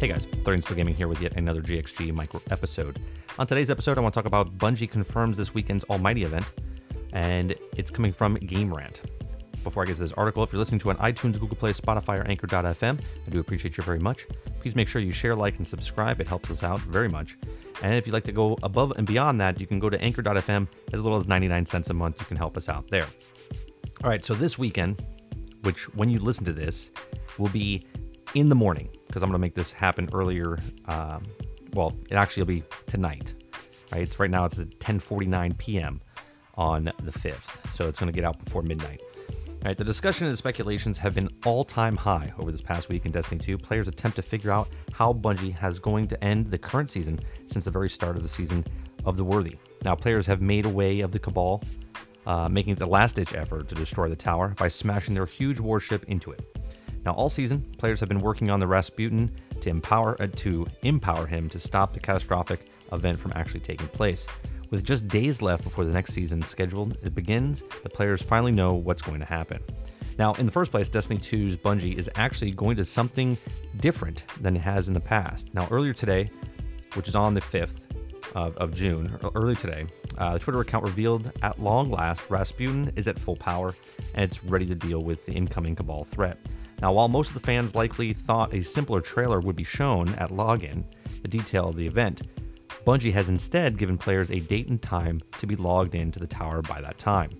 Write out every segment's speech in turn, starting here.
Hey guys, Third Still Gaming here with yet another GXG micro episode. On today's episode, I want to talk about Bungie confirms this weekend's Almighty event, and it's coming from Game Rant. Before I get to this article, if you're listening to on iTunes, Google Play, Spotify, or Anchor.fm, I do appreciate you very much. Please make sure you share, like, and subscribe. It helps us out very much. And if you'd like to go above and beyond that, you can go to Anchor.fm as little as 99 cents a month. You can help us out there. All right, so this weekend, which when you listen to this, will be in the morning because I'm going to make this happen earlier. Um, well, it actually will be tonight. Right? It's right now. It's at 10:49 p.m. on the 5th, so it's going to get out before midnight. All right, the discussion and the speculations have been all-time high over this past week in Destiny 2. Players attempt to figure out how Bungie has going to end the current season since the very start of the season of the Worthy. Now, players have made a way of the Cabal, uh, making the last-ditch effort to destroy the tower by smashing their huge warship into it. Now, all season, players have been working on the Rasputin to empower uh, to empower him to stop the catastrophic event from actually taking place. With just days left before the next season scheduled it begins, the players finally know what's going to happen. Now, in the first place, Destiny 2's Bungie is actually going to something different than it has in the past. Now, earlier today, which is on the 5th of, of June, early today, uh, the Twitter account revealed at long last Rasputin is at full power and it's ready to deal with the incoming Cabal threat. Now, while most of the fans likely thought a simpler trailer would be shown at login, the detail of the event, Bungie has instead given players a date and time to be logged into the tower by that time.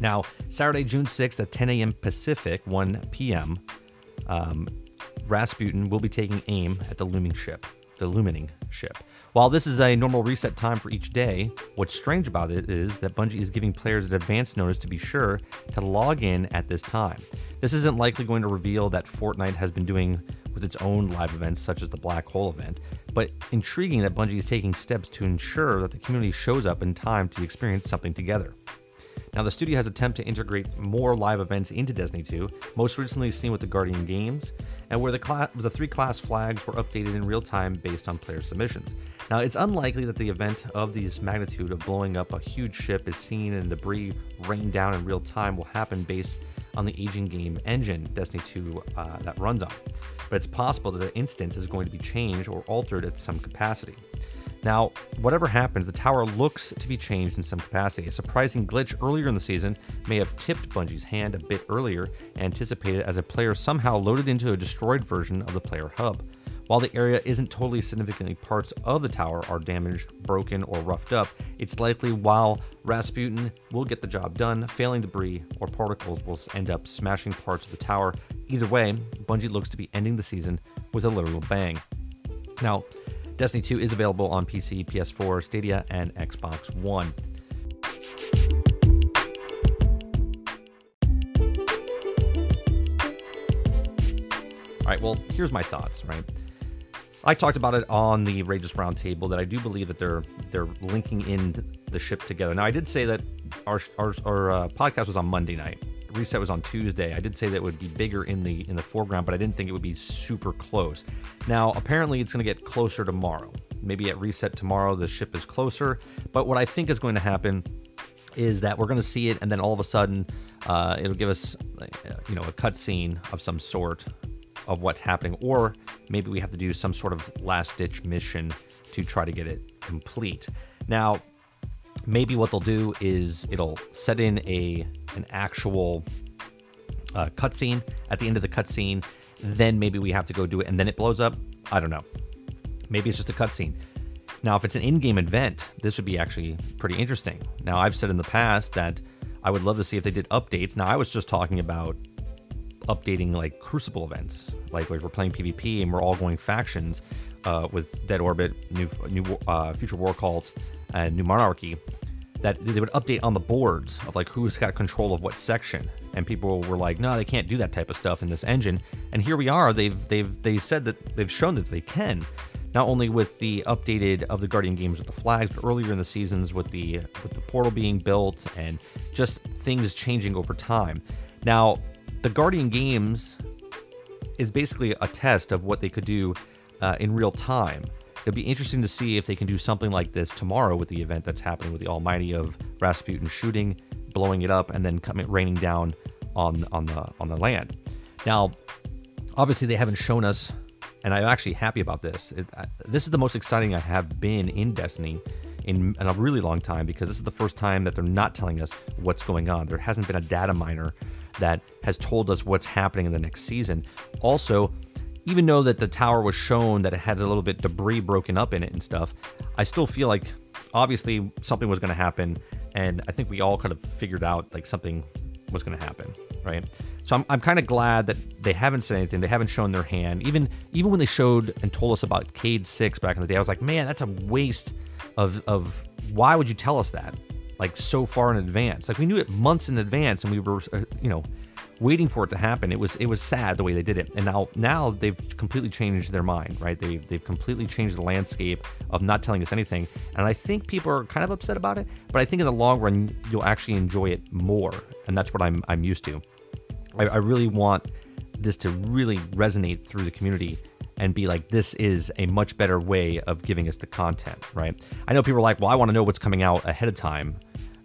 Now, Saturday, June 6th at 10 a.m. Pacific, 1 p.m., um, Rasputin will be taking aim at the looming ship, the illuminating ship. While this is a normal reset time for each day, what's strange about it is that Bungie is giving players an advance notice to be sure to log in at this time. This isn't likely going to reveal that Fortnite has been doing with its own live events, such as the Black Hole event, but intriguing that Bungie is taking steps to ensure that the community shows up in time to experience something together. Now, the studio has attempted to integrate more live events into Destiny 2, most recently seen with the Guardian Games, and where the, class, the three class flags were updated in real time based on player submissions. Now, it's unlikely that the event of this magnitude of blowing up a huge ship is seen and debris rain down in real time will happen based on the aging game engine Destiny 2 uh, that runs on. But it's possible that the instance is going to be changed or altered at some capacity. Now, whatever happens, the tower looks to be changed in some capacity. A surprising glitch earlier in the season may have tipped Bungie's hand a bit earlier, anticipated as a player somehow loaded into a destroyed version of the player hub. While the area isn't totally significantly parts of the tower are damaged, broken, or roughed up, it's likely while Rasputin will get the job done, failing debris or particles will end up smashing parts of the tower. Either way, Bungie looks to be ending the season with a literal bang. Now, Destiny 2 is available on PC, PS4, Stadia, and Xbox One. All right, well, here's my thoughts, right? I talked about it on the Rageous Roundtable that I do believe that they're they're linking in the ship together. Now, I did say that our our, our uh, podcast was on Monday night. Reset was on Tuesday. I did say that it would be bigger in the in the foreground, but I didn't think it would be super close. Now, apparently, it's going to get closer tomorrow. Maybe at Reset tomorrow, the ship is closer. But what I think is going to happen is that we're going to see it, and then all of a sudden, uh, it'll give us, you know, a cutscene of some sort of what's happening, or maybe we have to do some sort of last ditch mission to try to get it complete. Now, maybe what they'll do is it'll set in a an actual uh, cutscene at the end of the cutscene. Then maybe we have to go do it, and then it blows up. I don't know. Maybe it's just a cutscene. Now, if it's an in-game event, this would be actually pretty interesting. Now, I've said in the past that I would love to see if they did updates. Now, I was just talking about updating like Crucible events, like if we're playing PvP and we're all going factions uh, with Dead Orbit, New New uh, Future War Cult, and New Monarchy. That they would update on the boards of like who's got control of what section, and people were like, "No, they can't do that type of stuff in this engine." And here we are. They've they've they said that they've shown that they can not only with the updated of the Guardian games with the flags, but earlier in the seasons with the with the portal being built and just things changing over time. Now, the Guardian games is basically a test of what they could do uh, in real time. It'll be interesting to see if they can do something like this tomorrow with the event that's happening with the Almighty of Rasputin shooting, blowing it up, and then coming raining down on on the on the land. Now, obviously, they haven't shown us and I'm actually happy about this. It, I, this is the most exciting I have been in Destiny in, in a really long time because this is the first time that they're not telling us what's going on. There hasn't been a data miner that has told us what's happening in the next season. Also, even though that the tower was shown that it had a little bit debris broken up in it and stuff, I still feel like obviously something was going to happen, and I think we all kind of figured out like something was going to happen, right? So I'm, I'm kind of glad that they haven't said anything. They haven't shown their hand. Even even when they showed and told us about Cayde Six back in the day, I was like, man, that's a waste of of why would you tell us that like so far in advance? Like we knew it months in advance, and we were uh, you know waiting for it to happen. It was it was sad the way they did it. And now now they've completely changed their mind, right? They've they've completely changed the landscape of not telling us anything. And I think people are kind of upset about it, but I think in the long run you'll actually enjoy it more. And that's what I'm I'm used to. I, I really want this to really resonate through the community and be like, this is a much better way of giving us the content, right? I know people are like, well, I want to know what's coming out ahead of time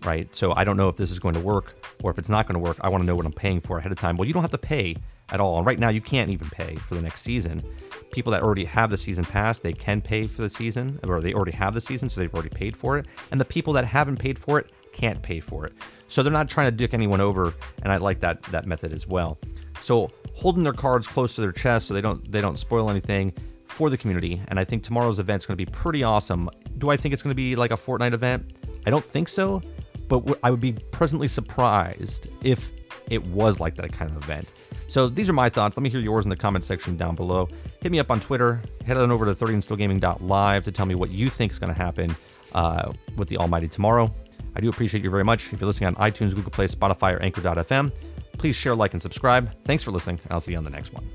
right? So I don't know if this is going to work or if it's not going to work. I want to know what I'm paying for ahead of time. Well, you don't have to pay at all. And right now, you can't even pay for the next season. People that already have the season pass, they can pay for the season, or they already have the season, so they've already paid for it. And the people that haven't paid for it can't pay for it. So they're not trying to dick anyone over, and I like that that method as well. So holding their cards close to their chest so they don't they don't spoil anything for the community. And I think tomorrow's event is going to be pretty awesome. Do I think it's going to be like a Fortnite event? I don't think so but I would be pleasantly surprised if it was like that kind of event. So these are my thoughts. Let me hear yours in the comment section down below. Hit me up on Twitter. Head on over to 30andstillgaming.live to tell me what you think is going to happen uh, with the Almighty tomorrow. I do appreciate you very much. If you're listening on iTunes, Google Play, Spotify, or Anchor.fm, please share, like, and subscribe. Thanks for listening. I'll see you on the next one.